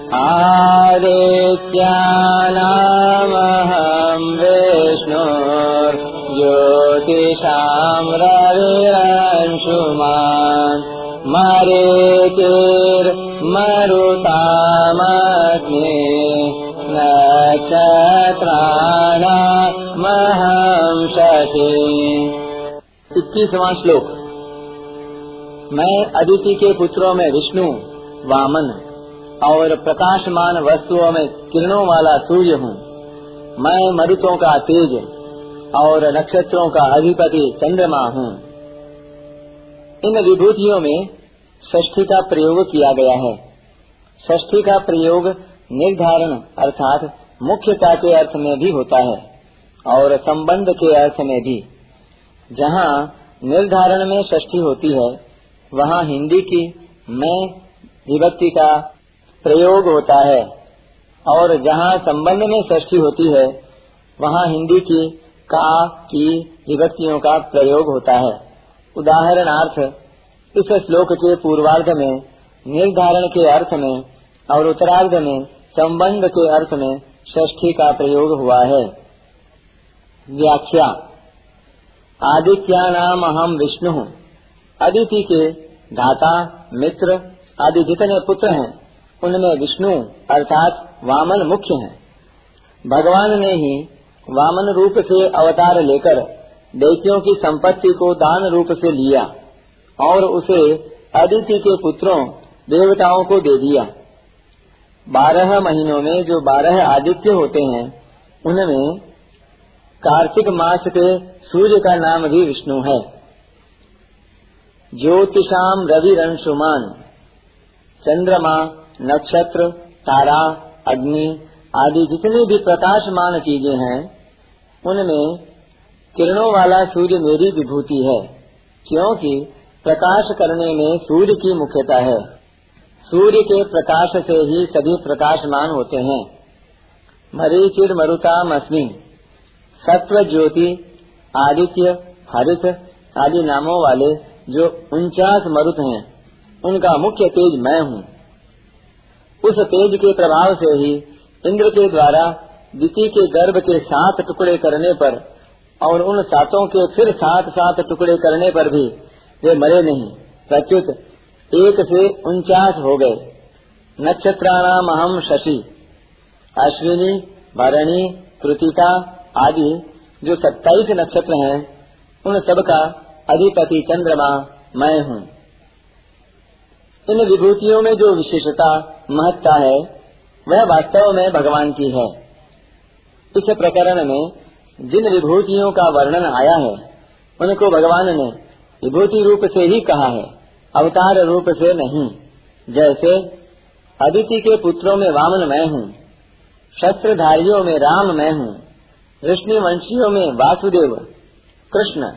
आदित्यानामहं विष्णुर्ज्योतिषां रविरंशुमान् मरेतिर्मरुतामग्ने नक्षत्राणामहं शशि। इक्कीसवां श्लोक। मैं अदिति के पुत्रों में विष्णु, वामन। और प्रकाशमान वस्तुओं में किरणों वाला सूर्य हूँ। मैं मरुतों का तेज और नक्षत्रों का अधिपति चंद्रमा हूँ। इन विभूतियों में षष्ठी का प्रयोग किया गया है। षष्ठी का प्रयोग निर्धारण अर्थात मुख्यता के अर्थ में भी होता है और संबंध के अर्थ में भी। जहाँ निर्धारण में षष्ठी होती है, वहाँ हिंदी की मैं विभक्ति का प्रयोग होता है। और जहाँ संबंध में षष्ठी होती है, वहाँ हिंदी की का, की, विभक्तियों का प्रयोग होता है। उदाहरणार्थ, इस श्लोक के पूर्वार्ध में, निर्धारण के अर्थ में और उत्तरार्ध में संबंध के अर्थ में षष्ठी का प्रयोग हुआ है। व्याख्या आदित्या नाम अहम विष्णु। अदिति के धाता मित्र, आदि जितने पुत्र हैं उनमें विष्णु अर्थात वामन मुख्य हैं। भगवान ने ही वामन रूप से अवतार लेकर दैत्यों की संपत्ति को दान रूप से लिया और उसे अदिति के पुत्रों, देवताओं को दे दिया। बारह महीनों में जो बारह आदित्य होते हैं, उनमें कार्तिक मास के सूर्य का नाम भी विष्णु है। ज्योतिषाम रवि रंशुमान चंद्रमा नक्षत्र, तारा, अग्नि आदि जितनी भी प्रकाशमान चीज़ें हैं, उनमें किरणों वाला सूर्य मेरी विभूति है, क्योंकि प्रकाश करने में सूर्य की मुख्यता है। सूर्य के प्रकाश से ही सभी प्रकाशमान होते हैं। मरीचिर मरुता मस्मी सत्व ज्योति आदित्य, हरित आदि नामों वाले जो उनचास मरुत हैं, उनका मुख्य तेज मैं हूँ। उस तेज के प्रभाव से ही इंद्र के द्वारा दिति के गर्भ के सात टुकड़े करने पर और उन सातों के फिर सात सात टुकड़े करने पर भी वे मरे नहीं। प्रत्युत, एक से उनचास हो गए। नक्षत्राणाम अहम शशि। अश्विनी, भरणी, कृतिका आदि जो सत्ताईस नक्षत्र हैं, उन सब का अधिपति चंद्रमा मैं हूँ। इन विभूतियों में जो विशेषता, महत्ता है, वह वास्तव में भगवान की है। इस प्रकरण में जिन विभूतियों का वर्णन आया है, उनको भगवान ने विभूति रूप से ही कहा है, अवतार रूप से नहीं। जैसे, अदिति के पुत्रों में वामन मैं हूँ, शस्त्रधारियों में राम मैं हूँ ऋषि वंशियों में वासुदेव, कृष्ण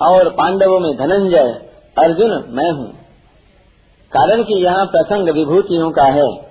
और पांडवों में धनंजय, अर्जुन मैं हूँ। कारण कि यहाँ प्रसंग विभूतियों का है।